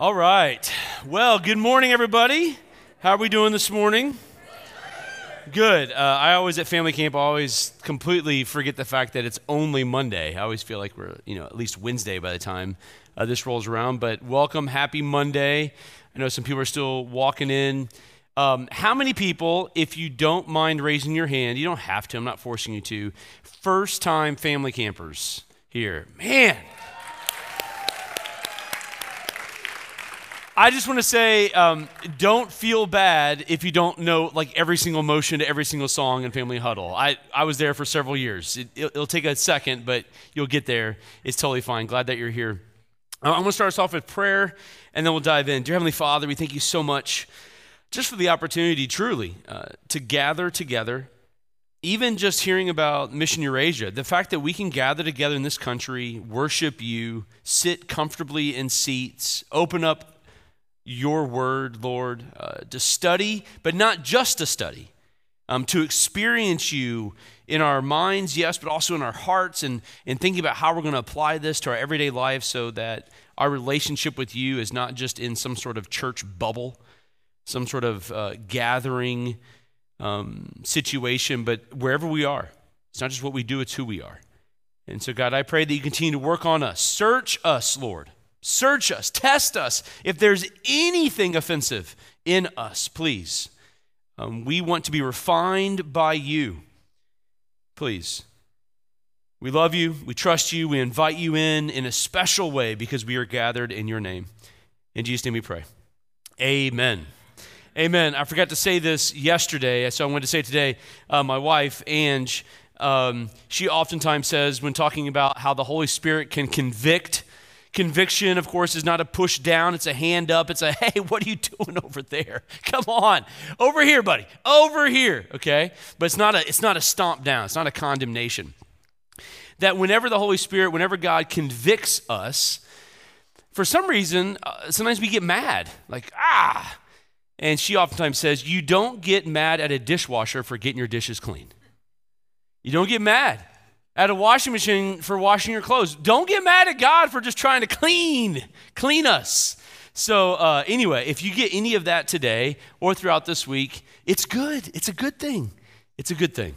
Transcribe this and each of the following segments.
All right. Well, good morning, everybody. How are we doing this morning? Good. Uh, I always at family camp always completely forget the fact that it's only Monday. I always feel like we're you know at least Wednesday by the time uh, this rolls around. But welcome, happy Monday. I know some people are still walking in. Um, how many people, if you don't mind raising your hand, you don't have to. I'm not forcing you to. First time family campers here, man. I just want to say, um, don't feel bad if you don't know like every single motion to every single song in Family Huddle. I, I was there for several years. It, will it'll take a second, but you'll get there. It's totally fine. Glad that you're here. I'm going to start us off with prayer, and then we'll dive in. Dear Heavenly Father, we thank you so much just for the opportunity, truly, uh, to gather together. Even just hearing about Mission Eurasia, the fact that we can gather together in this country, worship you, sit comfortably in seats, open up your word, Lord, uh, to study, but not just to study, um, to experience you in our minds, yes, but also in our hearts, and, and thinking about how we're going to apply this to our everyday life so that our relationship with you is not just in some sort of church bubble, some sort of uh, gathering um, situation, but wherever we are. It's not just what we do, it's who we are. And so, God, I pray that you continue to work on us. Search us, Lord. Search us, test us. If there's anything offensive in us, please. Um, we want to be refined by you. Please. We love you. We trust you. We invite you in in a special way because we are gathered in your name. In Jesus' name we pray. Amen. Amen. I forgot to say this yesterday, so I wanted to say today. Uh, my wife, Ange, um, she oftentimes says when talking about how the Holy Spirit can convict Conviction, of course, is not a push down, it's a hand up. It's a, hey, what are you doing over there? Come on. Over here, buddy. Over here. Okay? But it's not a it's not a stomp down. It's not a condemnation. That whenever the Holy Spirit, whenever God convicts us, for some reason, uh, sometimes we get mad. Like, ah. And she oftentimes says, You don't get mad at a dishwasher for getting your dishes clean. You don't get mad at a washing machine for washing your clothes. Don't get mad at God for just trying to clean, clean us. So, uh, anyway, if you get any of that today or throughout this week, it's good. It's a good thing. It's a good thing.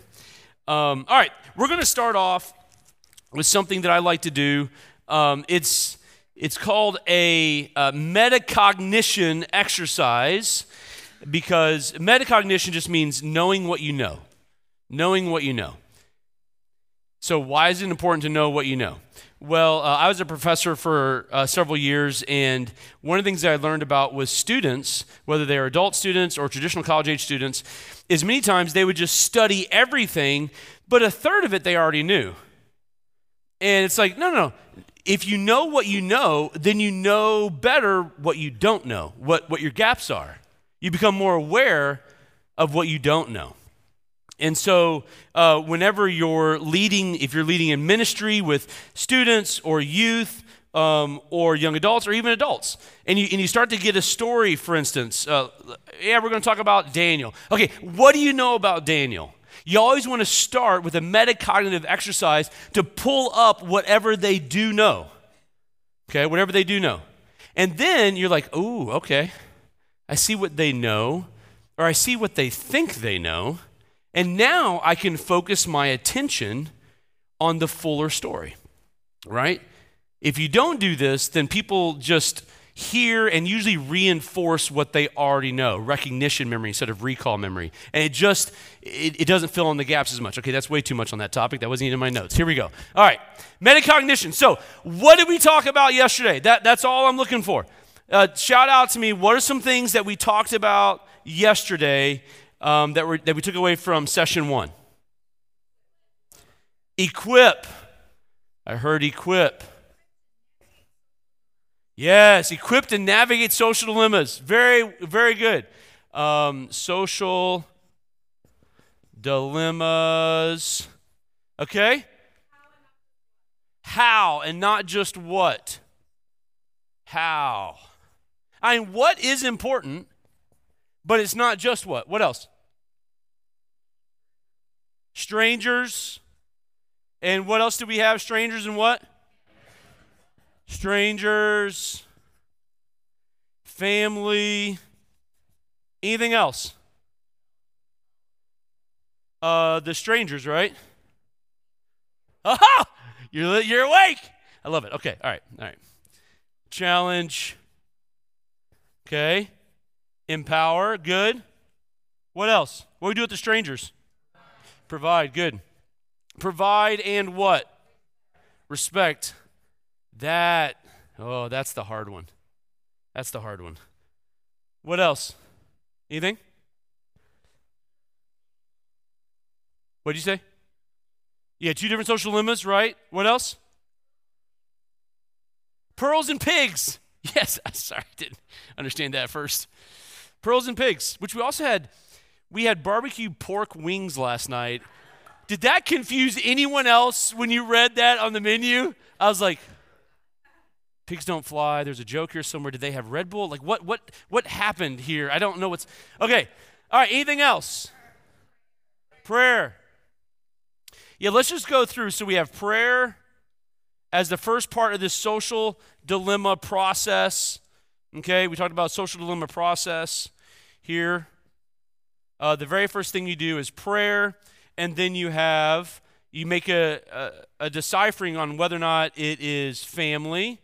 Um, all right, we're going to start off with something that I like to do. Um, it's it's called a, a metacognition exercise because metacognition just means knowing what you know. Knowing what you know. So, why is it important to know what you know? Well, uh, I was a professor for uh, several years, and one of the things that I learned about was students, whether they are adult students or traditional college age students, is many times they would just study everything, but a third of it they already knew. And it's like, no, no, no. If you know what you know, then you know better what you don't know, what, what your gaps are. You become more aware of what you don't know. And so, uh, whenever you're leading, if you're leading in ministry with students or youth um, or young adults or even adults, and you, and you start to get a story, for instance, uh, yeah, we're going to talk about Daniel. Okay, what do you know about Daniel? You always want to start with a metacognitive exercise to pull up whatever they do know. Okay, whatever they do know. And then you're like, oh, okay, I see what they know, or I see what they think they know. And now I can focus my attention on the fuller story, right? If you don't do this, then people just hear and usually reinforce what they already know recognition memory instead of recall memory. And it just it, it, doesn't fill in the gaps as much. Okay that's way too much on that topic. That wasn't even in my notes. Here we go. All right metacognition. So what did we talk about yesterday? That, that's all i'm looking for. Uh, shout out to me. What are some things that we talked about yesterday um, that, were, that we took away from session one? Equip. I heard equip. Yes, equip to navigate social dilemmas. Very, very good. Um, social dilemmas. Okay? How and not just what. How. I mean, what is important, but it's not just what. What else? Strangers, and what else do we have? Strangers and what? Strangers. family. Anything else? Uh, the strangers, right? Aha! You're, you're awake. I love it. Okay, all right, all right. Challenge. Okay. Empower. Good. What else? What do we do with the strangers? Provide. Good. Provide and what? Respect. That. Oh, that's the hard one. That's the hard one. What else? Anything? What did you say? Yeah, two different social dilemmas, right? What else? Pearls and pigs. Yes, sorry, I didn't understand that first. Pearls and pigs, which we also had. We had barbecue pork wings last night. Did that confuse anyone else when you read that on the menu? I was like, pigs don't fly. There's a joke here somewhere. Did they have Red Bull? Like, what, what, what happened here? I don't know what's. Okay. All right. Anything else? Prayer. Yeah, let's just go through. So we have prayer as the first part of this social dilemma process. Okay, we talked about social dilemma process here. Uh, the very first thing you do is prayer, and then you have you make a, a, a deciphering on whether or not it is family,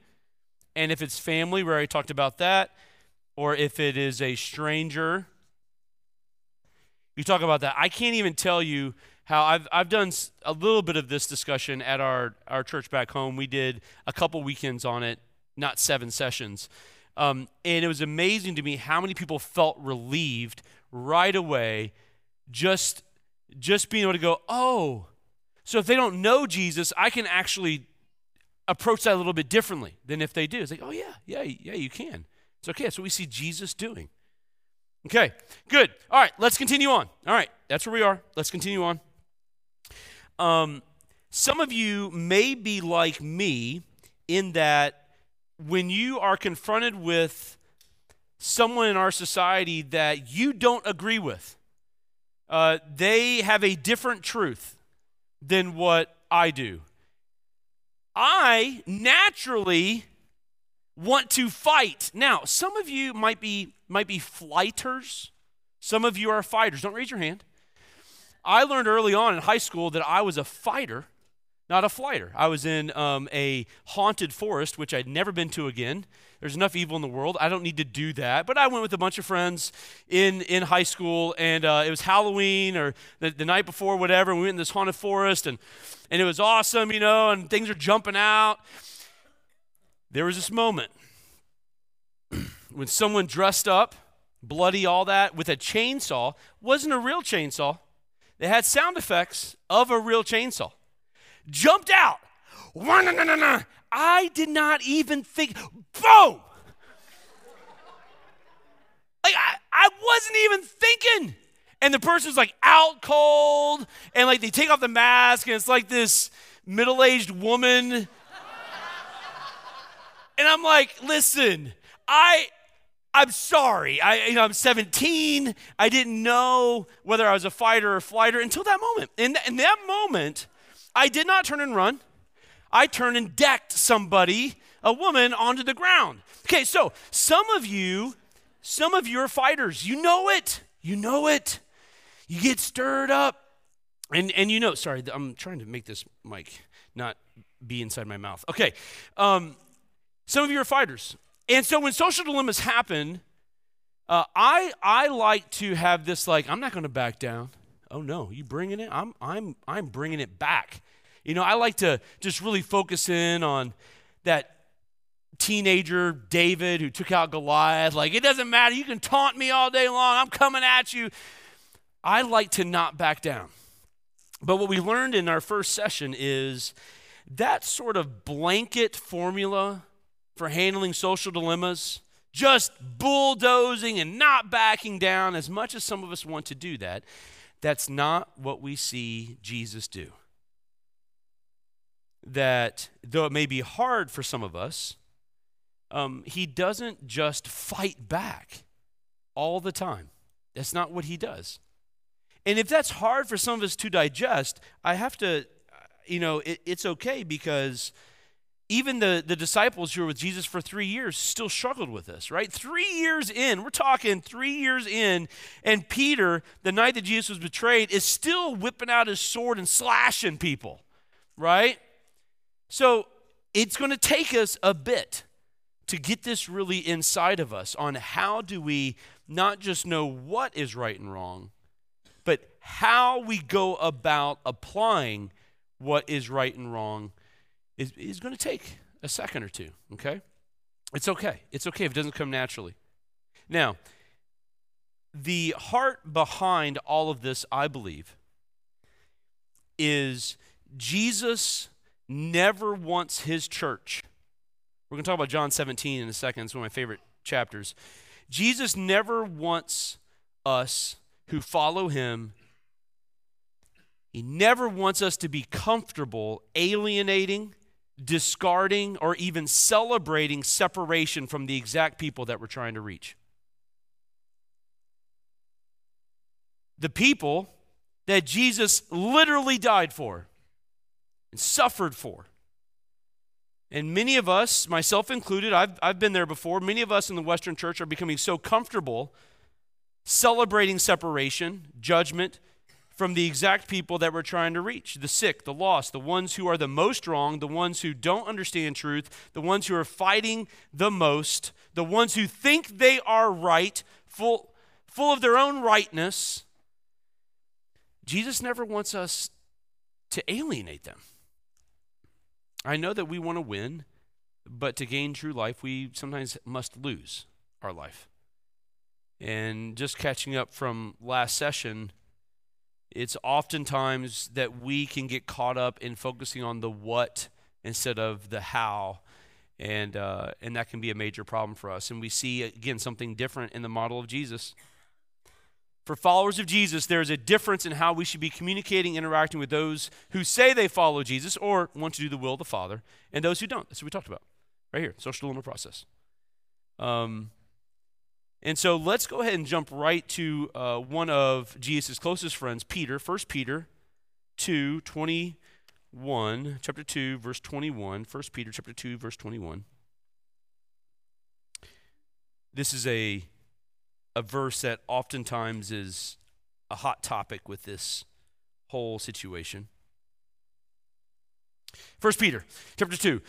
and if it's family, we already talked about that, or if it is a stranger. You talk about that. I can't even tell you how I've, I've done a little bit of this discussion at our, our church back home. We did a couple weekends on it, not seven sessions. Um, and it was amazing to me how many people felt relieved right away just, just being able to go, oh, so if they don't know Jesus, I can actually approach that a little bit differently than if they do. It's like, oh, yeah, yeah, yeah, you can. It's okay. That's what we see Jesus doing. Okay, good. All right, let's continue on. All right, that's where we are. Let's continue on. Um, some of you may be like me in that when you are confronted with someone in our society that you don't agree with, uh, they have a different truth than what I do. I naturally want to fight. Now, some of you might be might be flighters. Some of you are fighters. Don't raise your hand. I learned early on in high school that I was a fighter, not a flighter. I was in um, a haunted forest, which I'd never been to again. There's enough evil in the world. I don't need to do that. But I went with a bunch of friends in, in high school, and uh, it was Halloween or the, the night before, whatever. We went in this haunted forest, and, and it was awesome, you know, and things are jumping out. There was this moment when someone dressed up, bloody, all that, with a chainsaw, wasn't a real chainsaw they had sound effects of a real chainsaw. Jumped out. I did not even think, boom! Like, I, I wasn't even thinking. And the person's like out cold, and like they take off the mask, and it's like this middle aged woman. and I'm like, listen, I I'm sorry. I, you know, I'm 17. I didn't know whether I was a fighter or flighter until that moment. In, in that moment, I did not turn and run. I turned and decked somebody, a woman, onto the ground. Okay, so some of you, some of you are fighters. You know it. You know it. You get stirred up. And, and you know, sorry, I'm trying to make this mic not be inside my mouth. Okay. Um, some of you are fighters. And so when social dilemmas happen, uh, I, I like to have this like, I'm not going to back down. Oh no, you bringing it? I'm, I'm, I'm bringing it back. You know, I like to just really focus in on that teenager David who took out Goliath. Like, it doesn't matter. You can taunt me all day long. I'm coming at you. I like to not back down. But what we learned in our first session is that sort of blanket formula for handling social dilemmas, just bulldozing and not backing down as much as some of us want to do that. That's not what we see Jesus do. That though it may be hard for some of us, um, he doesn't just fight back all the time. That's not what he does. And if that's hard for some of us to digest, I have to, you know, it, it's okay because even the, the disciples who were with Jesus for three years still struggled with this, right? Three years in, we're talking three years in, and Peter, the night that Jesus was betrayed, is still whipping out his sword and slashing people, right? So it's going to take us a bit to get this really inside of us on how do we not just know what is right and wrong, but how we go about applying what is right and wrong is, is going to take a second or two, okay? It's okay. It's okay if it doesn't come naturally. Now, the heart behind all of this, I believe, is Jesus never wants his church. We're going to talk about John 17 in a second. It's one of my favorite chapters. Jesus never wants us who follow him, he never wants us to be comfortable alienating discarding, or even celebrating separation from the exact people that we're trying to reach. The people that Jesus literally died for and suffered for. And many of us, myself included, I've, I've been there before, many of us in the Western church are becoming so comfortable celebrating separation, judgment, from the exact people that we're trying to reach the sick, the lost, the ones who are the most wrong, the ones who don't understand truth, the ones who are fighting the most, the ones who think they are right, full, full of their own rightness. Jesus never wants us to alienate them. I know that we want to win, but to gain true life, we sometimes must lose our life. And just catching up from last session, it's oftentimes that we can get caught up in focusing on the what instead of the how and uh, and that can be a major problem for us. And we see again something different in the model of jesus. For followers of jesus there is a difference in how we should be communicating interacting with those who say they follow jesus or want to do the will of the father and those who don't. That's what we talked about right here social dilemma process. Um, and so let's go ahead and jump right to uh, one of Jesus' closest friends, Peter, 1 Peter 2, 21, chapter 2, verse 21. 1 Peter chapter 2, verse 21. This is a, a verse that oftentimes is a hot topic with this whole situation. 1 Peter chapter 2.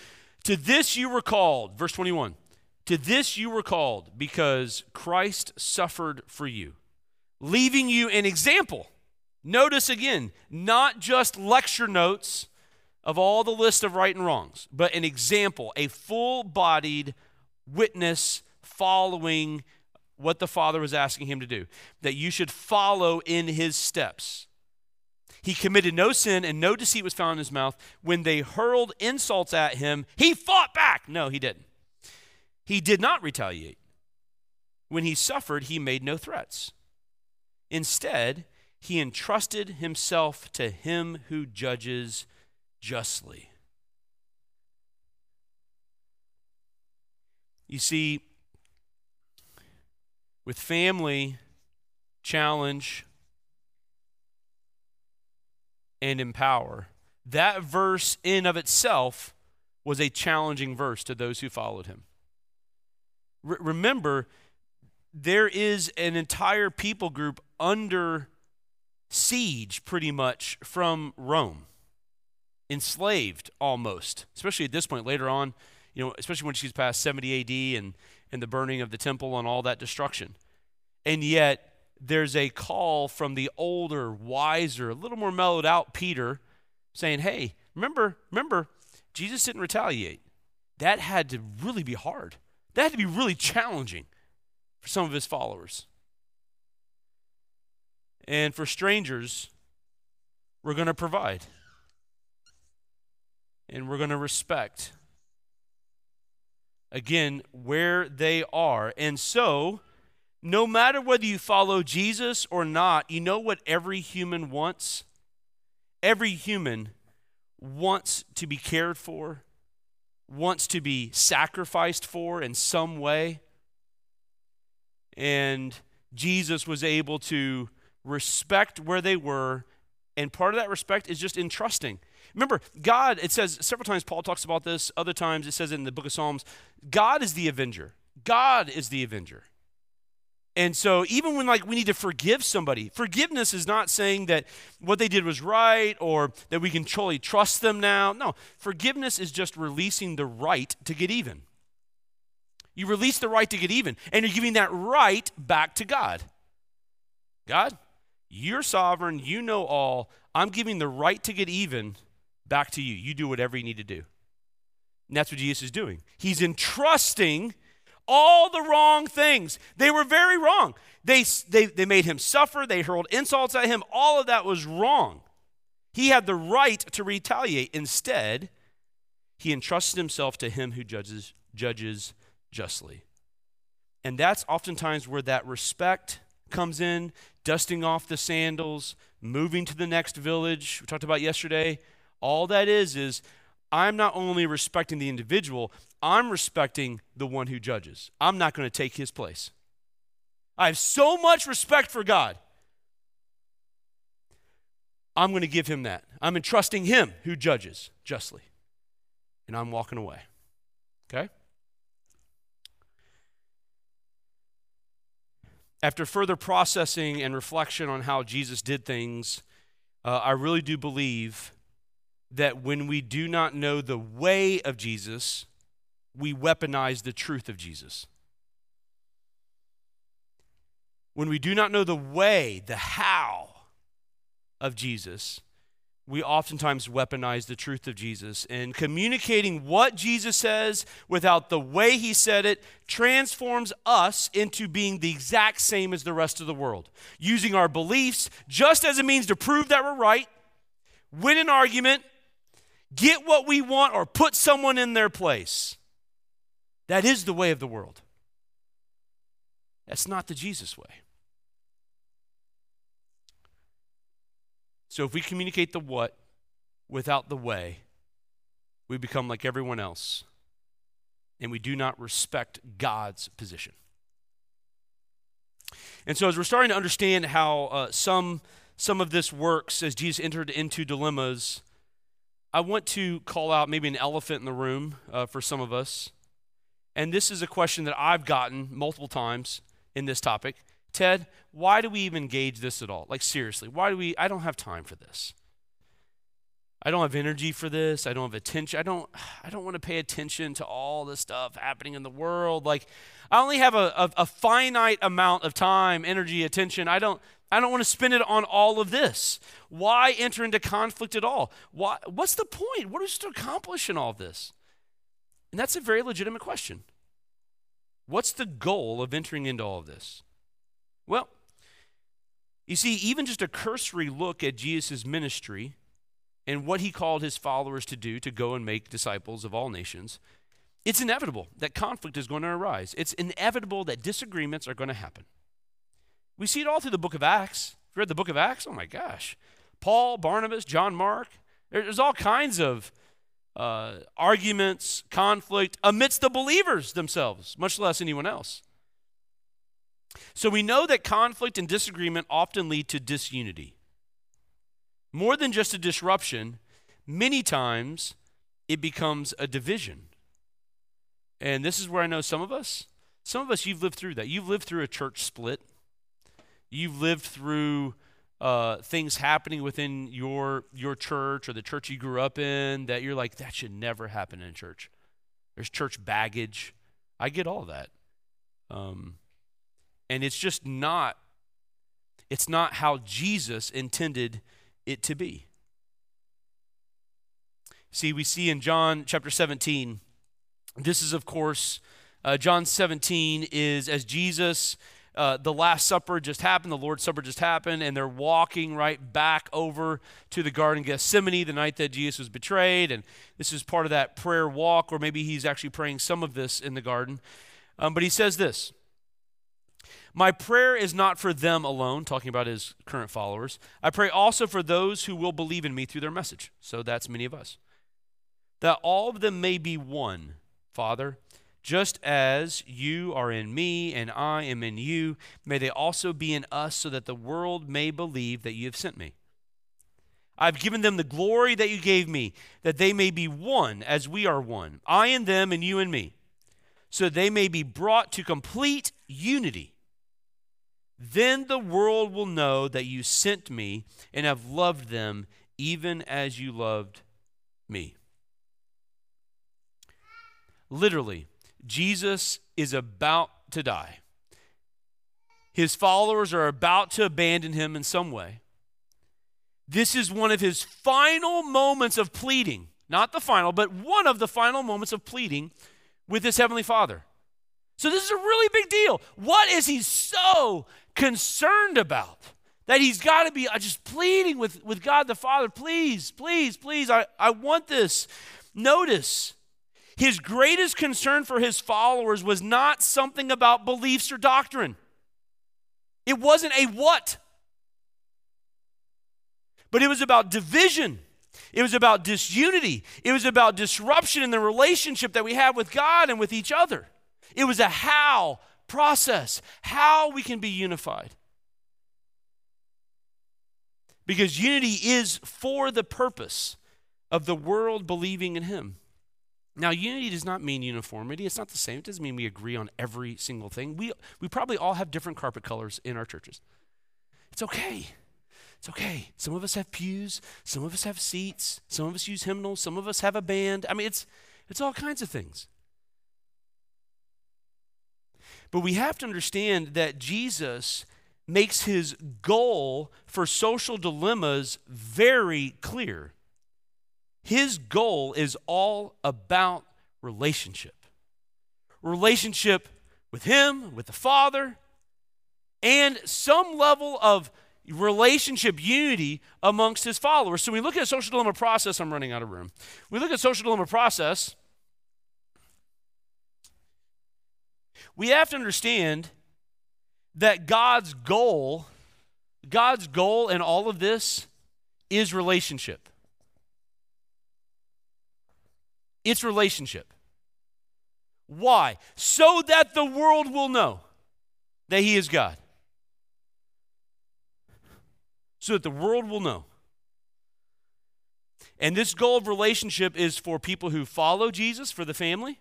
To this you were called, verse 21 to this you were called because Christ suffered for you, leaving you an example. Notice again, not just lecture notes of all the list of right and wrongs, but an example, a full bodied witness following what the Father was asking him to do, that you should follow in his steps. He committed no sin and no deceit was found in his mouth. When they hurled insults at him, he fought back. No, he didn't. He did not retaliate. When he suffered, he made no threats. Instead, he entrusted himself to him who judges justly. You see, with family, challenge, and empower, that verse in of itself was a challenging verse to those who followed him remember, there is an entire people group under siege pretty much from Rome, enslaved almost, especially at this point later on, you know, especially when she's past 70 AD and, and the burning of the temple and all that destruction. And yet, there's a call from the older, wiser, a little more mellowed out Peter saying, Hey, remember, remember, Jesus didn't retaliate. That had to really be hard. That had to be really challenging for some of his followers. And for strangers, we're going to provide. And we're going to respect. Again, where they are. And so, no matter whether you follow Jesus or not, you know what every human wants? Every human wants to be cared for, wants to be sacrificed for in some way. And Jesus was able to respect where they were And part of that respect is just in trusting. Remember, God, it says several times, Paul talks about this, other times it says in the book of Psalms, God is the avenger. God is the avenger. And so even when like we need to forgive somebody, forgiveness is not saying that what they did was right or that we can totally trust them now. No, forgiveness is just releasing the right to get even. You release the right to get even, and you're giving that right back to God. God, you're sovereign, you know all. I'm giving the right to get even back to you. You do whatever you need to do. And that's what Jesus is doing. He's entrusting all the wrong things. They were very wrong. They, they, they made him suffer, they hurled insults at him. All of that was wrong. He had the right to retaliate. Instead, he entrusted himself to him who judges, judges justly. And that's oftentimes where that respect comes in, dusting off the sandals, moving to the next village. We talked about yesterday. All that is, is I'm not only respecting the individual, I'm respecting the one who judges. I'm not going to take his place. I have so much respect for God. I'm going to give him that. I'm entrusting him who judges justly. And I'm walking away. Okay? after further processing and reflection on how Jesus did things, uh, I really do believe that when we do not know the way of Jesus, we weaponize the truth of Jesus. When we do not know the way, the how of Jesus, we oftentimes weaponize the truth of Jesus. And communicating what Jesus says without the way he said it transforms us into being the exact same as the rest of the world. Using our beliefs just as a means to prove that we're right, win an argument, get what we want, or put someone in their place. That is the way of the world. That's not the Jesus way. So if we communicate the what without the way, we become like everyone else, and we do not respect God's position. And so, as we're starting to understand how uh, some, some of this works as Jesus entered into dilemmas, I want to call out maybe an elephant in the room uh, for some of us. And this is a question that I've gotten multiple times in this topic. Ted, why do we even engage this at all? Like, seriously, why do we? I don't have time for this. I don't have energy for this. I don't have attention. I don't I don't want to pay attention to all the stuff happening in the world. Like I only have a, a, a, finite amount of time, energy, attention. I don't I don't want to spend it on all of this. Why enter into conflict at all? Why what's the point? What is to accomplish in all this? And that's a very legitimate question. What's the goal of entering into all of this? Well, you see, even just a cursory look at Jesus' ministry and what he called his followers to do to go and make disciples of all nations, it's inevitable that conflict is going to arise. It's inevitable that disagreements are going to happen. We see it all through the book of Acts. If you read the book of Acts, oh my gosh. Paul, Barnabas, John Mark, there's all kinds of uh, arguments, conflict amidst the believers themselves, much less anyone else. So we know that conflict and disagreement often lead to disunity. More than just a disruption, many times it becomes a division. And this is where I know some of us, some of us, you've lived through that. You've lived through a church split. You've lived through uh, things happening within your your church or the church you grew up in that you're like that should never happen in church. There's church baggage. I get all that. Um, and it's just not it's not how Jesus intended it to be. See, we see in John chapter 17, this is, of course, uh, John 17 is as Jesus, uh, the Last Supper just happened, the Lord's Supper just happened, and they're walking right back over to the Garden of Gethsemane the night that Jesus was betrayed. And this is part of that prayer walk, or maybe he's actually praying some of this in the garden. Um, but he says this my prayer is not for them alone, talking about his current followers. I pray also for those who will believe in me through their message. So that's many of us. That all of them may be one, Father, just as you are in me and I am in you, may they also be in us, so that the world may believe that you have sent me. I've given them the glory that you gave me, that they may be one as we are one, I and them and you and me, so they may be brought to complete unity. Then the world will know that you sent me and have loved them even as you loved me. Literally, Jesus is about to die. His followers are about to abandon him in some way. This is one of his final moments of pleading. Not the final, but one of the final moments of pleading with his heavenly Father. So, this is a really big deal. What is he so concerned about? That he's got to be uh, just pleading with, with God the Father, please, please, please, I, I want this. Notice, his greatest concern for his followers was not something about beliefs or doctrine. It wasn't a what, but it was about division. It was about disunity. It was about disruption in the relationship that we have with God and with each other. It was a how process, how we can be unified. Because unity is for the purpose of the world believing in Him. Now, unity does not mean uniformity. It's not the same. It doesn't mean we agree on every single thing. We, we probably all have different carpet colors in our churches. It's okay. It's okay. Some of us have pews, some of us have seats, some of us use hymnals, some of us have a band. I mean, it's, it's all kinds of things. But we have to understand that Jesus makes his goal for social dilemmas very clear. His goal is all about relationship relationship with him, with the Father, and some level of relationship unity amongst his followers. So we look at social dilemma process. I'm running out of room. We look at social dilemma process. We have to understand that God's goal, God's goal in all of this is relationship. It's relationship. Why? So that the world will know that He is God so that the world will know. And this goal of relationship is for people who follow Jesus, for the family.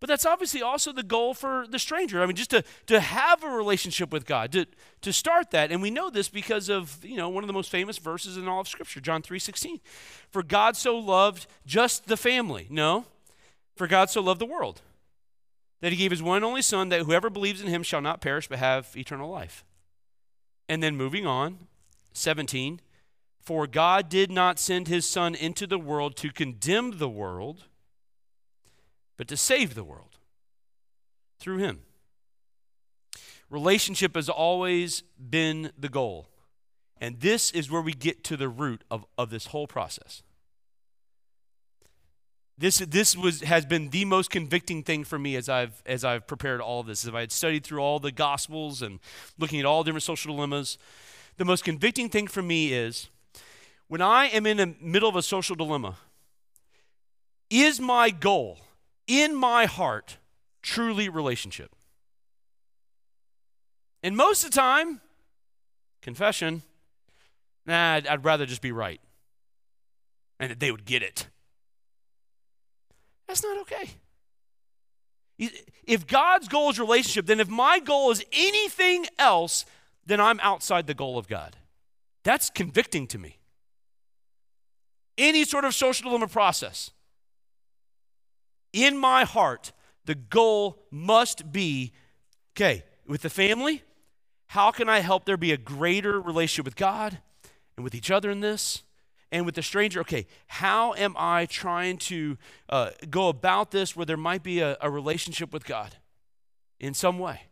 But that's obviously also the goal for the stranger. I mean, just to, to have a relationship with God, to, to start that. And we know this because of, you know, one of the most famous verses in all of Scripture, John 3.16. For God so loved just the family. No, for God so loved the world, that he gave his one and only Son, that whoever believes in him shall not perish but have eternal life. And then moving on, 17 For God did not send his Son into the world to condemn the world, but to save the world through him. Relationship has always been the goal. And this is where we get to the root of, of this whole process. This, this was, has been the most convicting thing for me as I've, as I've prepared all this. As I had studied through all the Gospels and looking at all different social dilemmas, the most convicting thing for me is when I am in the middle of a social dilemma, is my goal in my heart truly relationship? And most of the time, confession, nah, I'd, I'd rather just be right. And that they would get it. That's not okay. If God's goal is relationship, then if my goal is anything else, then I'm outside the goal of God. That's convicting to me. Any sort of social dilemma process. In my heart, the goal must be okay, with the family, how can I help there be a greater relationship with God and with each other in this? And with the stranger, okay, how am I trying to uh, go about this where there might be a, a relationship with God in some way?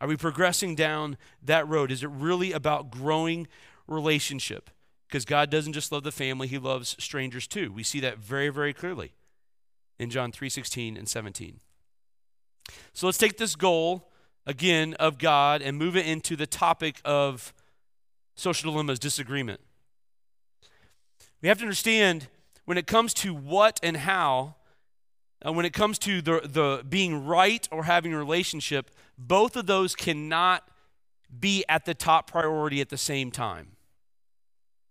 Are we progressing down that road? Is it really about growing relationship? Because God doesn't just love the family, he loves strangers too. We see that very, very clearly in John 3:16 and 17. So let's take this goal again of God and move it into the topic of social dilemmas, disagreement. We have to understand when it comes to what and how, uh, when it comes to the, the being right or having a relationship, both of those cannot be at the top priority at the same time.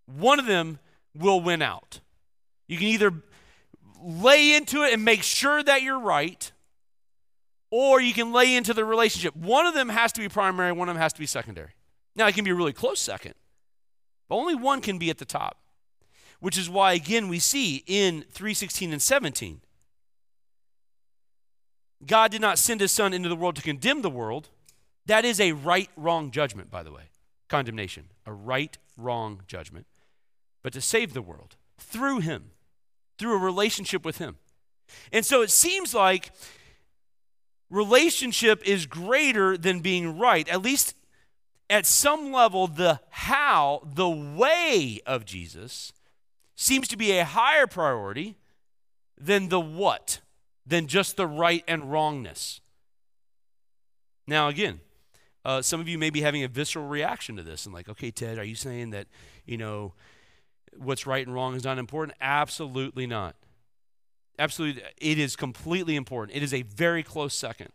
One of them will win out. You can either lay into it and make sure that you're right, or you can lay into the relationship. One of them has to be primary, one of them has to be secondary. Now, it can be a really close second, but only one can be at the top, which is why, again, we see in 316 and 17 God did not send his son into the world to condemn the world. That is a right wrong judgment, by the way. Condemnation, a right wrong judgment, but to save the world through him, through a relationship with him. And so it seems like relationship is greater than being right. At least at some level, the how, the way of Jesus seems to be a higher priority than the what than just the right and wrongness. Now, again, uh, some of you may be having a visceral reaction to this and like, okay, Ted, are you saying that, you know, what's right and wrong is not important? Absolutely not. Absolutely. It is completely important. It is a very close second.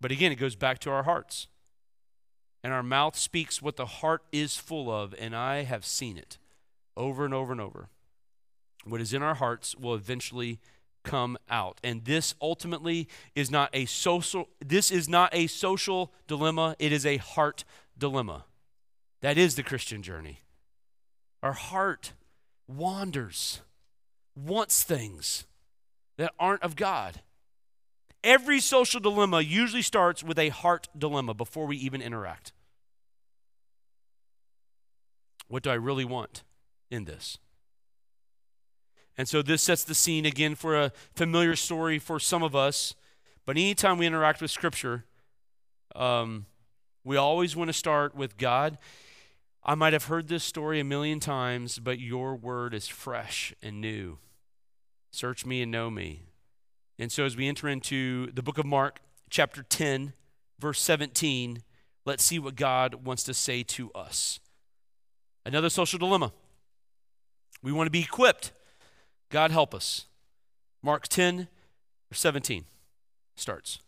But again, it goes back to our hearts. And our mouth speaks what the heart is full of, and I have seen it over and over and over what is in our hearts will eventually come out. And this ultimately is not a social this is not a social dilemma, it is a heart dilemma. That is the Christian journey. Our heart wanders, wants things that aren't of God. Every social dilemma usually starts with a heart dilemma before we even interact. What do I really want in this? And so this sets the scene again for a familiar story for some of us. But anytime we interact with Scripture, um, we always want to start with God. I might have heard this story a million times, but your word is fresh and new. Search me and know me. And so as we enter into the book of Mark, chapter 10, verse 17, let's see what God wants to say to us. Another social dilemma. We want to be equipped God help us. Mark 10, 17 starts.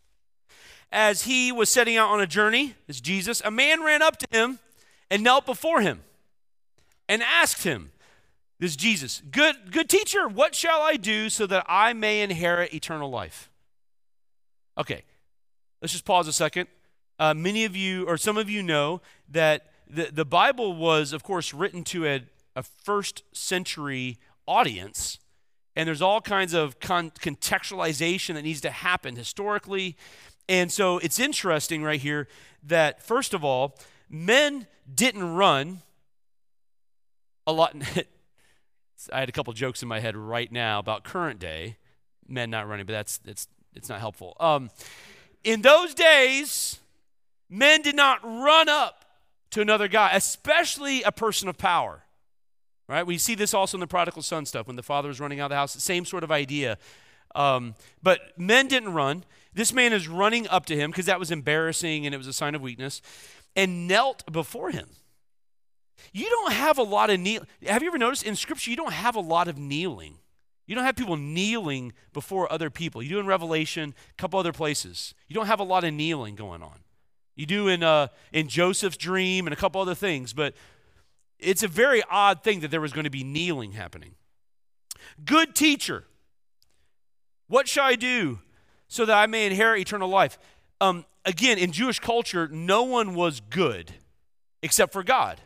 As he was setting out on a journey, as Jesus, a man ran up to him and knelt before him and asked him, This Jesus, good, good teacher, what shall I do so that I may inherit eternal life? Okay, let's just pause a second. Uh, many of you, or some of you, know that the, the Bible was, of course, written to a, a first century audience and there's all kinds of con- contextualization that needs to happen historically. And so it's interesting right here that, first of all, men didn't run a lot. I had a couple jokes in my head right now about current day men not running, but that's it's it's not helpful. Um, in those days, men did not run up to another guy, especially a person of power. Right? We see this also in the prodigal son stuff when the father was running out of the house. Same sort of idea. Um, but men didn't run. This man is running up to him because that was embarrassing and it was a sign of weakness and knelt before him. You don't have a lot of kneel. Have you ever noticed in Scripture you don't have a lot of kneeling? You don't have people kneeling before other people. You do in Revelation, a couple other places. You don't have a lot of kneeling going on. You do in uh, in Joseph's dream and a couple other things, but it's a very odd thing that there was going to be kneeling happening. Good teacher, what shall I do so that I may inherit eternal life? Um, again, in Jewish culture, no one was good except for God.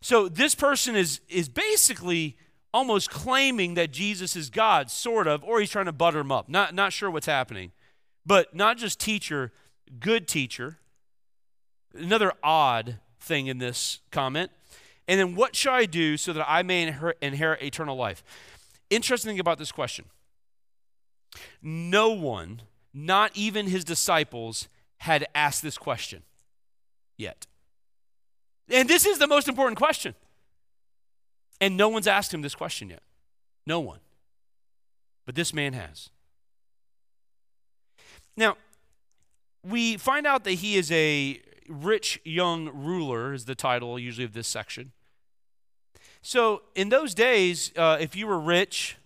So this person is, is basically almost claiming that Jesus is God, sort of, or he's trying to butter him up. Not, not sure what's happening. But not just teacher, good teacher. Another odd thing in this comment and then what shall I do so that I may inherit, eternal life? Interesting thing about this question no one, not even his disciples, had asked this question yet. And this is the most important question. And no one's asked him this question yet. No one. But this man has. Now, we find out that he is a rich young ruler, is the title usually of this section. So, in those days, uh, if you were rich,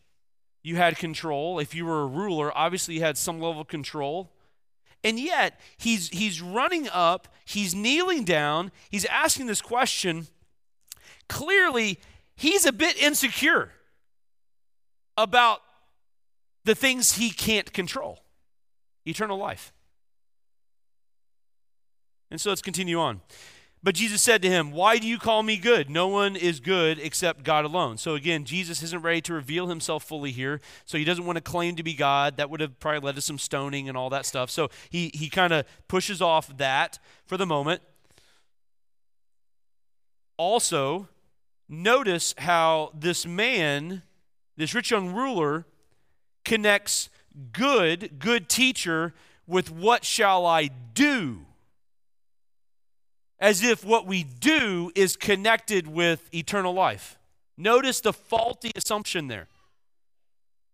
you had control. If you were a ruler, obviously you had some level of control. And yet, he's, he's running up, he's kneeling down, he's asking this question. Clearly, he's a bit insecure about the things he can't control eternal life. And so let's continue on. But Jesus said to him, Why do you call me good? No one is good except God alone. So again, Jesus isn't ready to reveal himself fully here. So he doesn't want to claim to be God. That would have probably led to some stoning and all that stuff. So he, he kind of pushes off that for the moment. Also, notice how this man, this rich young ruler, connects good, good teacher, with what shall I do? As if what we do is connected with eternal life. Notice the faulty assumption there.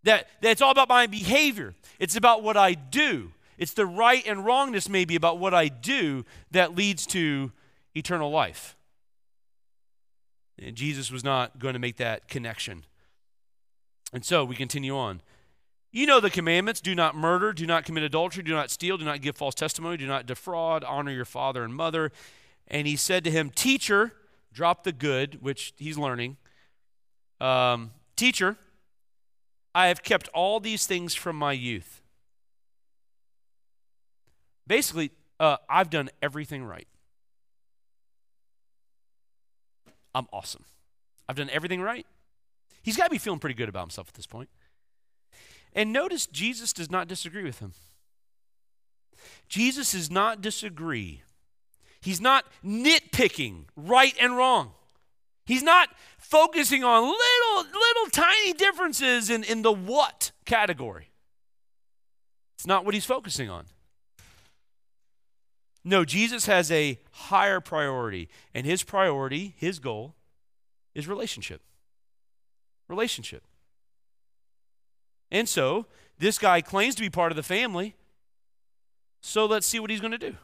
That, that it's all about my behavior, it's about what I do. It's the right and wrongness, maybe, about what I do that leads to eternal life. And Jesus was not going to make that connection. And so we continue on. You know the commandments do not murder, do not commit adultery, do not steal, do not give false testimony, do not defraud, honor your father and mother and he said to him, Teacher, drop the good, which he's learning. Um, Teacher, I have kept all these things from my youth. Basically, uh, I've done everything right. I'm awesome. I've done everything right. He's got to be feeling pretty good about himself at this point. And notice Jesus does not disagree with him. Jesus does not disagree He's not nitpicking right and wrong. He's not focusing on little, little tiny differences in, in the what category. It's not what he's focusing on. No, Jesus has a higher priority, and his priority, his goal, is relationship. Relationship. And so, this guy claims to be part of the family, so let's see what he's going to do.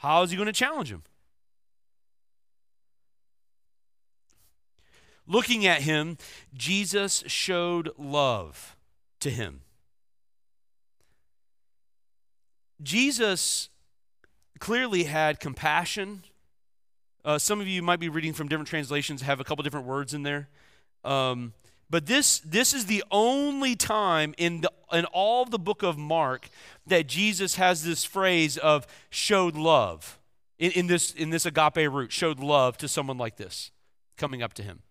How is he going to challenge him? Looking at him, Jesus showed love to him. Jesus clearly had compassion. Uh, some of you might be reading from different translations, have a couple different words in there. Um, but this, this is the only time in, the, in all the book of Mark that Jesus has this phrase of showed love in, in, this, in this agape root, showed love to someone like this coming up to him.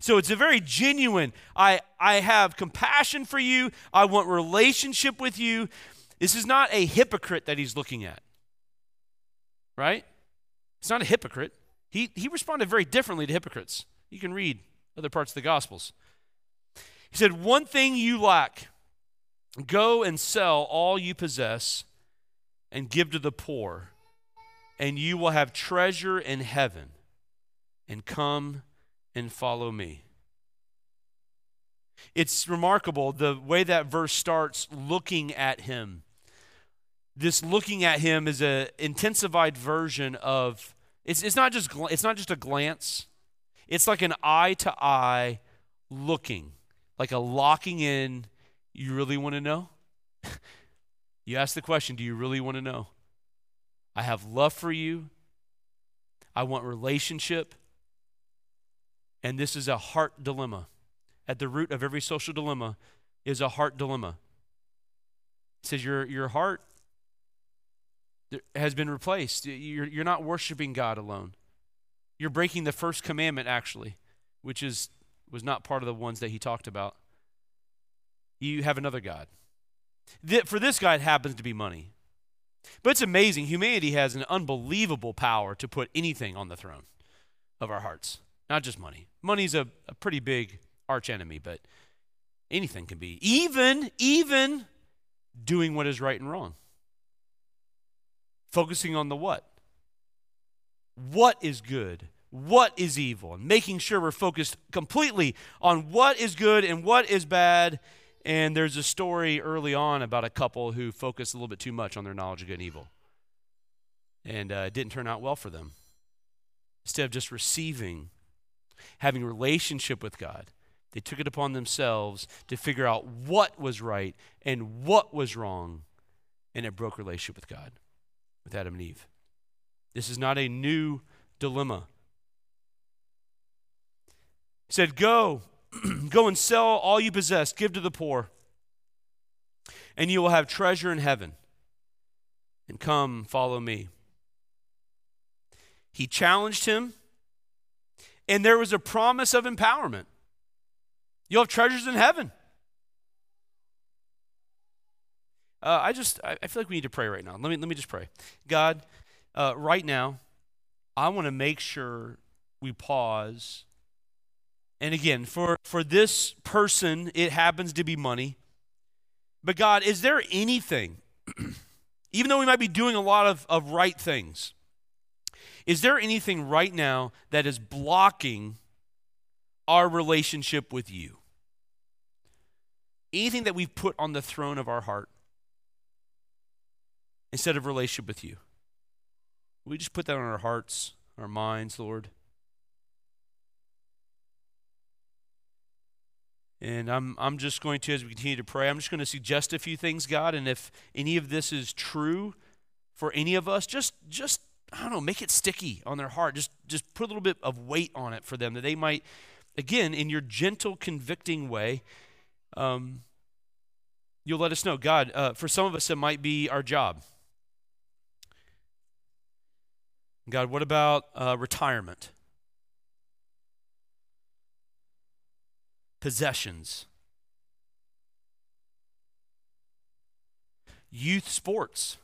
So it's a very genuine, I, I have compassion for you, I want relationship with you. This is not a hypocrite that he's looking at. Right? It's not a hypocrite. He, he responded very differently to hypocrites. You can read other parts of the Gospels. He said, One thing you lack go and sell all you possess and give to the poor, and you will have treasure in heaven. And come and follow me. It's remarkable the way that verse starts looking at him. This looking at him is an intensified version of it's, it's not just it's not just a glance. It's like an eye to eye looking, like a locking in. You really want to know? you ask the question, do you really want to know? I have love for you. I want relationship. And this is a heart dilemma. At the root of every social dilemma is a heart dilemma. It says your, your heart has been replaced. You're, you're not worshiping God alone. You're breaking the first commandment, actually, which is, was not part of the ones that he talked about. You have another God. For this guy, it happens to be money. But it's amazing. Humanity has an unbelievable power to put anything on the throne of our hearts, not just money. Money's a, a pretty big archenemy, but anything can be. Even, even doing what is right and wrong. Focusing on the what? what is good, what is evil, and making sure we're focused completely on what is good and what is bad. And there's a story early on about a couple who focused a little bit too much on their knowledge of good and evil. And uh, it didn't turn out well for them. Instead of just receiving, having relationship with God, they took it upon themselves to figure out what was right and what was wrong and it broke relationship with God, with Adam and Eve. This is not a new dilemma. He said, Go, go and sell all you possess, give to the poor, and you will have treasure in heaven. And come, follow me. He challenged him, and there was a promise of empowerment. You'll have treasures in heaven. Uh, I just, I, feel like we need to pray right now. Let me, let me just pray. God, uh, right now, I want to make sure we pause. And again, for, for this person, it happens to be money. But God, is there anything, even though we might be doing a lot of, of right things, is there anything right now that is blocking our relationship with you? Anything that we've put on the throne of our heart instead of relationship with you? We just put that on our hearts, our minds, Lord. And I'm, I'm just going to, as we continue to pray, I'm just going to suggest a few things, God. And if any of this is true for any of us, just, just I don't know, make it sticky on their heart. Just, just put a little bit of weight on it for them that they might, again, in your gentle, convicting way, um, you'll let us know. God, uh, for some of us, it might be our job. God, what about uh, retirement? Possessions. Youth sports.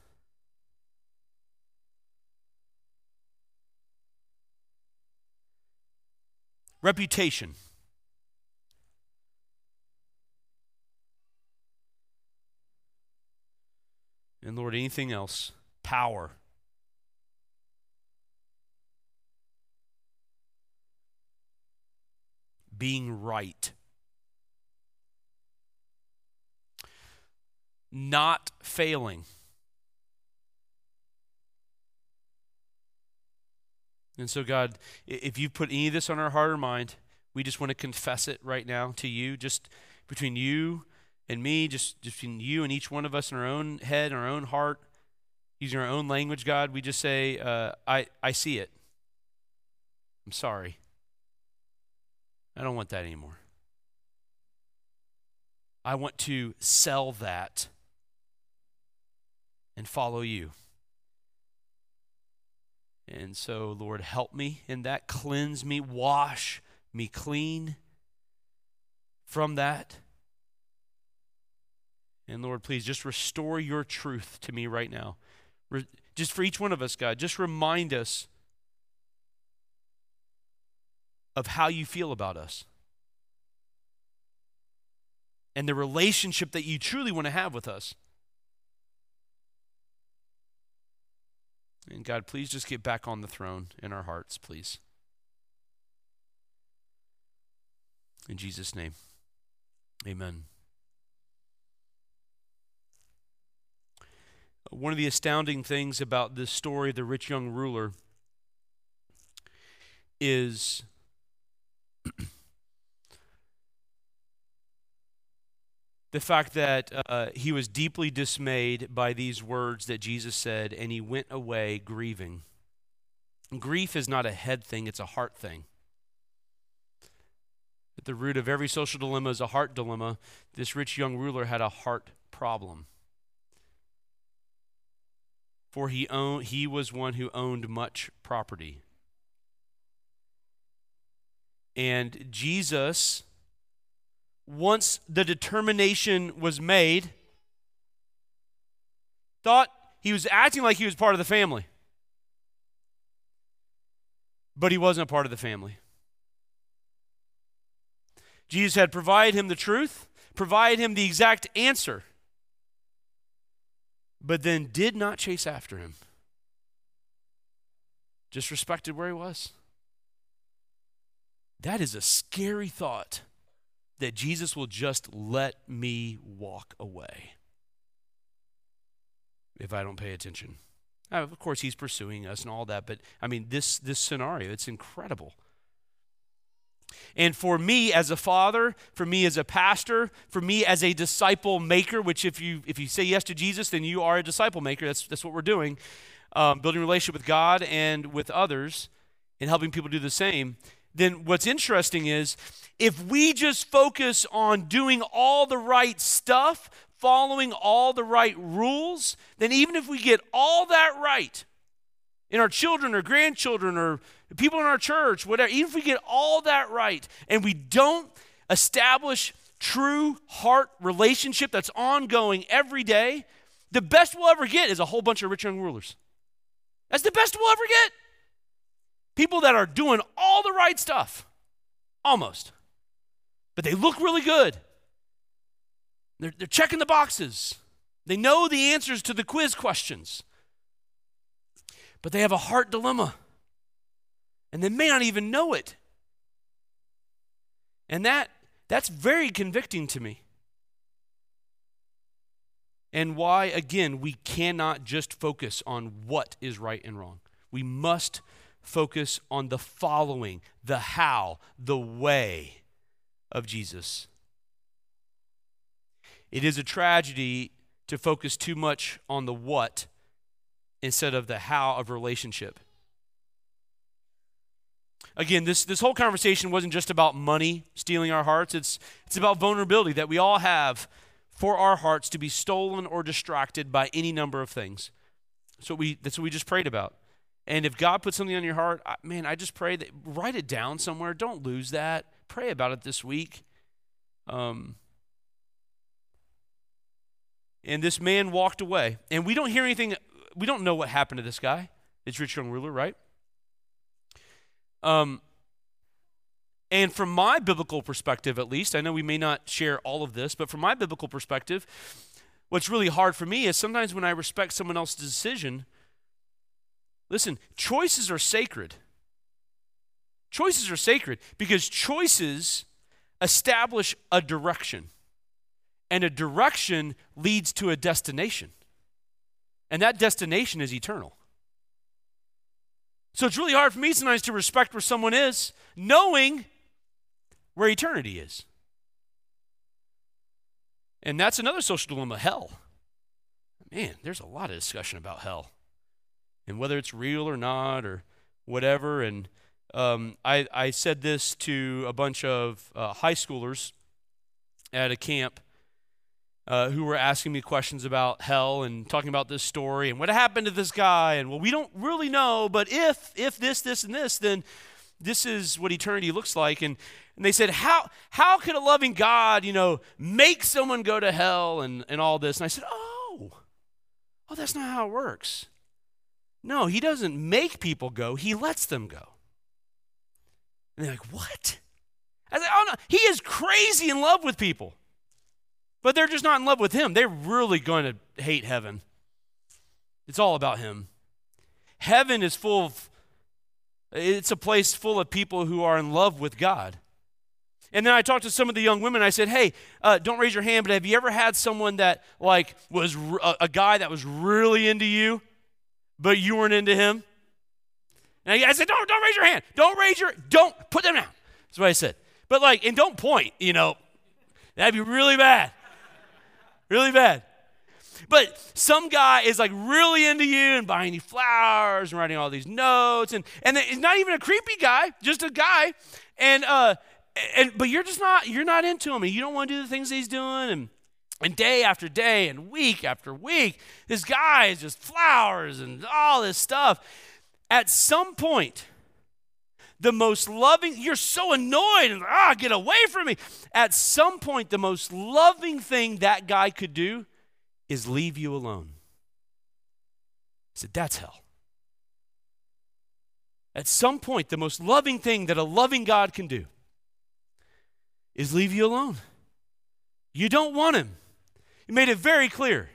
Reputation. And Lord, anything else? Power. Being right. Not failing. And so, God, if you put any of this on our heart or mind, we just want to confess it right now to you, just between you and me, just, between you and each one of us in our own head, in our own heart, using our own language, God, we just say, uh, I, I see it. I'm sorry. I don't want that anymore. I want to sell that and follow you. And so, Lord, help me in that. Cleanse me, wash me clean from that. And Lord, please just restore your truth to me right now. Re- just for each one of us, God, just remind us of how you feel about us and the relationship that you truly want to have with us. And God, please just get back on the throne in our hearts, please. In Jesus' name, amen. One of the astounding things about this story, the rich young ruler, is the fact that uh, he was deeply dismayed by these words that Jesus said, and he went away grieving. Grief is not a head thing, it's a heart thing. At the root of every social dilemma is a heart dilemma. This rich young ruler had a heart problem. For he, owned, he was one who owned much property. And Jesus once the determination was made, thought he was acting like he was part of the family. But he wasn't a part of the family. Jesus had provided him the truth, provided him the exact answer, but then did not chase after him. Just respected where he was. That is a scary thought that Jesus will just let me walk away if I don't pay attention. Now, of course, he's pursuing us and all that, but I mean, this, this scenario, it's incredible. And for me as a father, for me as a pastor, for me as a disciple maker, which if you if you say yes to Jesus, then you are a disciple maker. That's that's what we're doing, um, building relationship with God and with others, and helping people do the same. Then what's interesting is if we just focus on doing all the right stuff, following all the right rules, then even if we get all that right in our children or grandchildren or people in our church, whatever, even if we get all that right and we don't establish true heart relationship that's ongoing every day, the best we'll ever get is a whole bunch of rich young rulers. That's the best we'll ever get. People that are doing all the right stuff, almost, but they look really good. They're, they're checking the boxes. They know the answers to the quiz questions, but they have a heart dilemma and they may not even know it. And that that's very convicting to me. And why again we cannot just focus on what is right and wrong. We must focus on the following, the how, the way of Jesus. It is a tragedy to focus too much on the what instead of the how of relationship. Again, this, this whole conversation wasn't just about money stealing our hearts, it's, it's about vulnerability that we all have for our hearts to be stolen or distracted by any number of things. So we, that's what we just prayed about. And if God puts something on your heart, man, I just pray that write it down somewhere. Don't lose that. Pray about it this week. Um, and this man walked away. And we don't hear anything, we don't know what happened to this guy, It's rich young ruler, right? Um, and from my biblical perspective, at least, I know we may not share all of this, but from my biblical perspective, what's really hard for me is sometimes when I respect someone else's decision, listen, choices are sacred. Choices are sacred because choices establish a direction, and a direction leads to a destination. And that destination is eternal. So it's really hard for me sometimes to respect where someone is, knowing where eternity is. And that's another social dilemma hell. Man, there's a lot of discussion about hell and whether it's real or not or whatever. And um, I, I said this to a bunch of uh, high schoolers at a camp uh, who were asking me questions about hell and talking about this story and what happened to this guy. And well we don't really know but if if this this and this then this is what eternity looks like. And and they said how how could a loving god you know make someone go to hell and and all this? And i said oh oh that's not how it works no he doesn't make people go he lets them go and they're like what i said oh no he is crazy in love with people but they're just not in love with him. They're really going to hate heaven. It's all about him. Heaven is full of, it's a place full of people who are in love with God. And then I talked to some of the young women. I said, "Hey, uh, don't raise your hand, but have you ever had someone that like was a, a, guy that was really into you, but you weren't into him?" And I, said, "Don't, don't raise your hand. Don't raise your, don't put them down." That's what I said. But like, and don't point. You know, that'd be really bad really bad. But some guy is like really into you and buying you flowers and writing all these notes and and he's not even a creepy guy, just a guy. And uh and but you're just not you're not into him and you don't want to do the things he's doing and and day after day and week after week, this guy is just flowers and all this stuff. At some point, the most loving, you're so annoyed and ah, get away from me. At some point, the most loving thing that guy could do is leave you alone. I said, that's hell. At some point, the most loving thing that a loving God can do is leave you alone. You don't want him. He made it very clear.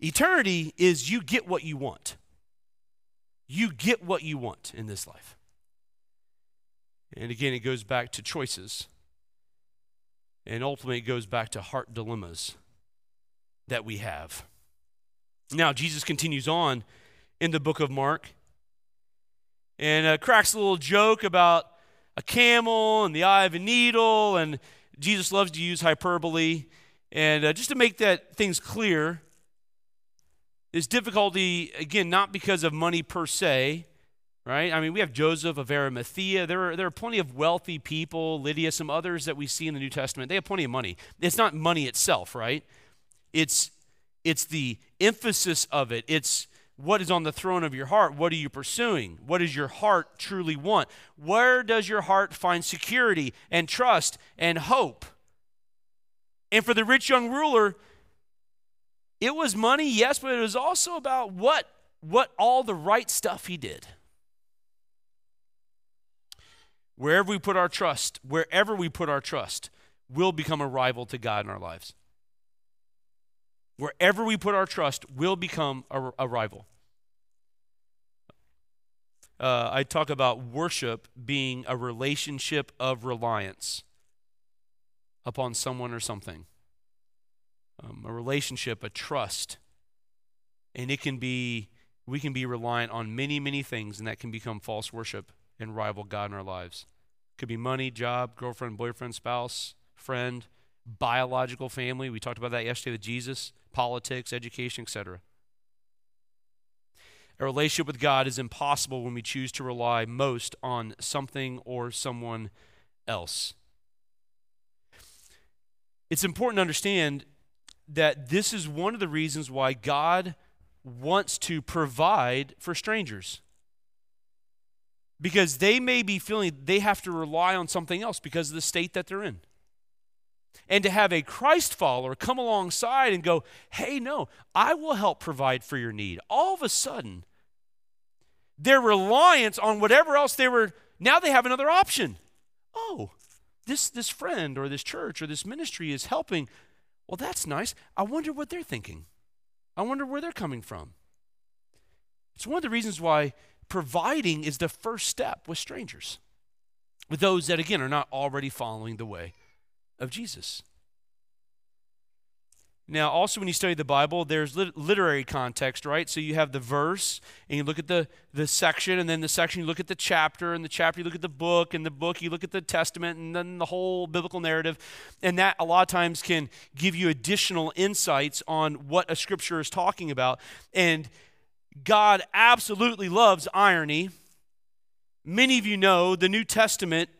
Eternity is you get what you want you get what you want in this life. And again, it goes back to choices. And ultimately, it goes back to heart dilemmas that we have. Now, Jesus continues on in the book of Mark. and uh, cracks a little joke about a camel and the eye of a needle. And Jesus loves to use hyperbole. And uh, just to make that things clear, this difficulty, again, not because of money per se, right? I mean, we have Joseph of Arimathea. There are, there are plenty of wealthy people, Lydia, some others that we see in the New Testament. They have plenty of money. It's not money itself, right? It's, it's the emphasis of it. It's what is on the throne of your heart. What are you pursuing? What does your heart truly want? Where does your heart find security and trust and hope? And for the rich young ruler, it was money, yes, but it was also about what what all the right stuff he did. Wherever we put our trust, wherever we put our trust, will become a rival to God in our lives. Wherever we put our trust will become a, a rival. Uh, I talk about worship being a relationship of reliance upon someone or something um, a relationship, a trust. And it can be, we can be reliant on many, many things, and that can become false worship and rival God in our lives. It Could be money, job, girlfriend, boyfriend, spouse, friend, biological family. We talked about that yesterday with Jesus, politics, education, etc. A relationship with God is impossible when we choose to rely most on something or someone else. It's important to understand that this is one of the reasons why God wants to provide for strangers. Because they may be feeling they have to rely on something else because of the state that they're in. And to have a Christ follower come alongside and go, hey, no, I will help provide for your need. All of a sudden, their reliance on whatever else they were, now they have another option. Oh, this, this friend or this church or this ministry is helping well, that's nice. I wonder what they're thinking. I wonder where they're coming from. It's one of the reasons why providing is the first step with strangers, with those that, again, are not already following the way of Jesus. Now, also, when you study the Bible, there's lit- literary context, right? So you have the verse, and you look at the, the section, and then the section, you look at the chapter, and the chapter, you look at the book, and the book, you look at the testament, and then the whole biblical narrative. And that, a lot of times, can give you additional insights on what a scripture is talking about. And God absolutely loves irony. Many of you know the New Testament,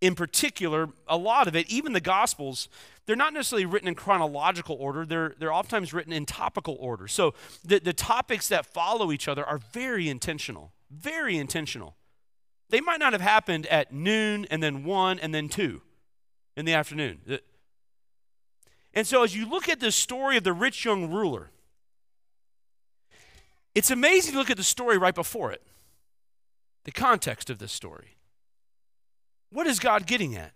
in particular, a lot of it, even the Gospels, they're not necessarily written in chronological order, they're, they're oftentimes written in topical order. So the, the topics that follow each other are very intentional, very intentional. They might not have happened at noon and then one and then two in the afternoon. And so as you look at the story of the rich young ruler, it's amazing to look at the story right before it, the context of this story. What is God getting at?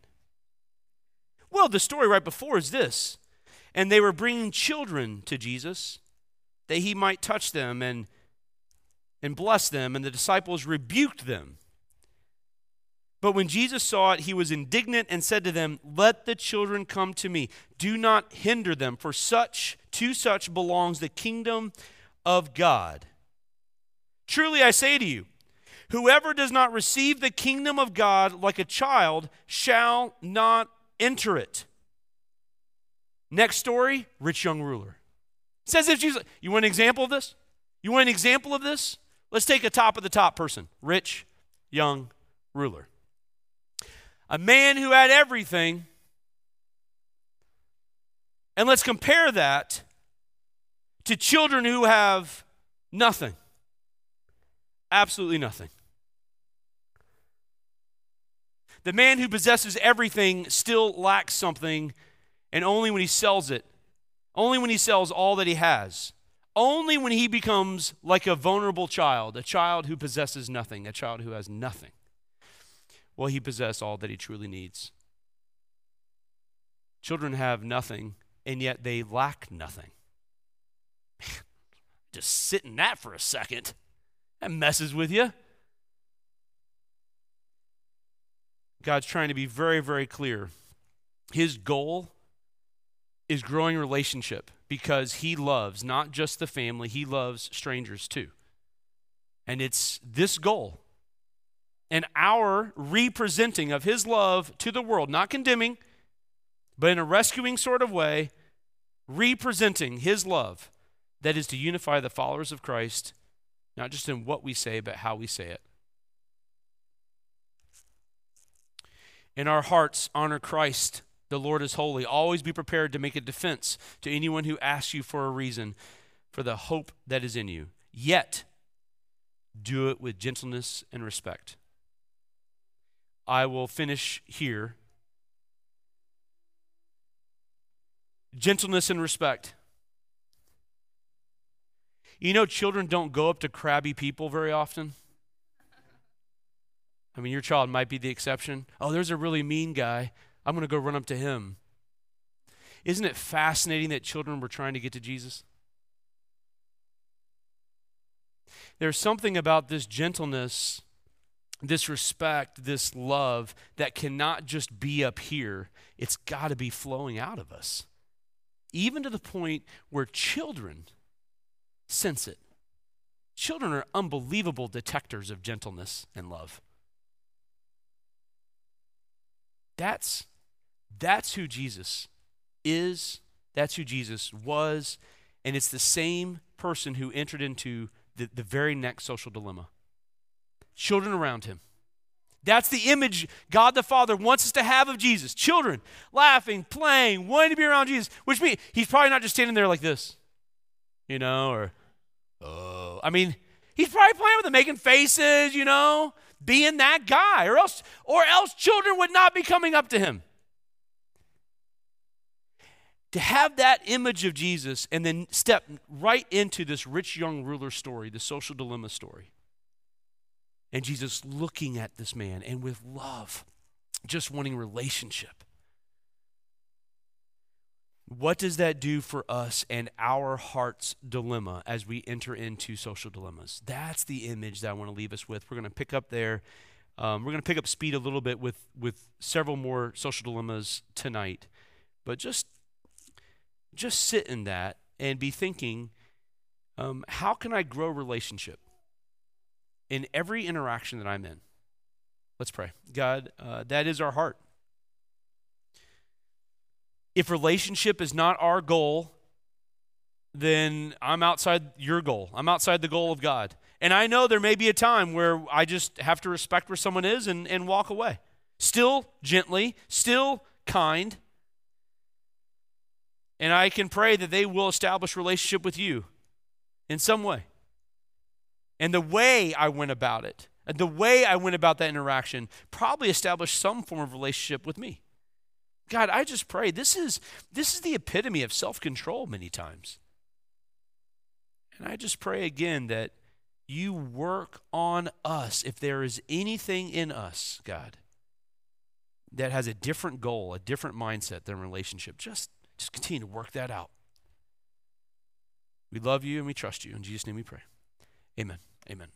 Well, the story right before is this. And they were bringing children to Jesus that he might touch them and, and bless them, and the disciples rebuked them. But when Jesus saw it, he was indignant and said to them, Let the children come to me. Do not hinder them, for such to such belongs the kingdom of God. Truly I say to you, whoever does not receive the kingdom of God like a child shall not enter it. Next story rich young ruler. says if Jesus, you want an example of this? You want an example of this? Let's take a top of the top person rich young ruler. A man who had everything. And let's compare that to children who have nothing. Absolutely nothing. The man who possesses everything still lacks something, and only when he sells it, only when he sells all that he has, only when he becomes like a vulnerable child, a child who possesses nothing, a child who has nothing, will he possess all that he truly needs. Children have nothing, and yet they lack nothing. Just sit in that for a second. That messes with you. God's trying to be very, very clear. His goal is growing relationship because he loves not just the family, he loves strangers too. And it's this goal and our representing of his love to the world, not condemning, but in a rescuing sort of way, representing his love that is to unify the followers of Christ, not just in what we say, but how we say it. In our hearts, honor Christ. The Lord is holy. Always be prepared to make a defense to anyone who asks you for a reason for the hope that is in you. Yet, do it with gentleness and respect. I will finish here. Gentleness and respect. You know, children don't go up to crabby people very often. I mean, your child might be the exception. Oh, there's a really mean guy. I'm going to go run up to him. Isn't it fascinating that children were trying to get to Jesus? There's something about this gentleness, this respect, this love that cannot just be up here. It's got to be flowing out of us. Even to the point where children sense it. Children are unbelievable detectors of gentleness and love. That's that's who Jesus is. That's who Jesus was. And it's the same person who entered into the, the very next social dilemma. Children around him. That's the image God the Father wants us to have of Jesus. Children laughing, playing, wanting to be around Jesus, which means he's probably not just standing there like this, you know, or, oh. I mean, he's probably playing with them, making faces, you know, being that guy, or else, or else children would not be coming up to him to have that image of Jesus and then step right into this rich young ruler story, the social dilemma story. And Jesus looking at this man and with love, just wanting relationship. What does that do for us and our heart's dilemma as we enter into social dilemmas? That's the image that I want to leave us with. We're going to pick up there. Um, we're going to pick up speed a little bit with, with several more social dilemmas tonight. But just just sit in that and be thinking, um, how can I grow relationship in every interaction that I'm in? Let's pray. God, uh, that is our heart. If relationship is not our goal, then I'm outside your goal. I'm outside the goal of God. And I know there may be a time where I just have to respect where someone is and, and walk away. Still gently, still kind, and I can pray that they will establish relationship with you in some way. And the way I went about it, the way I went about that interaction, probably established some form of relationship with me. God, I just pray this is this is the epitome of self-control many times. And I just pray again that you work on us if there is anything in us, God, that has a different goal, a different mindset than relationship. Just just continue to work that out. We love you and we trust you. In Jesus' name we pray. Amen. Amen.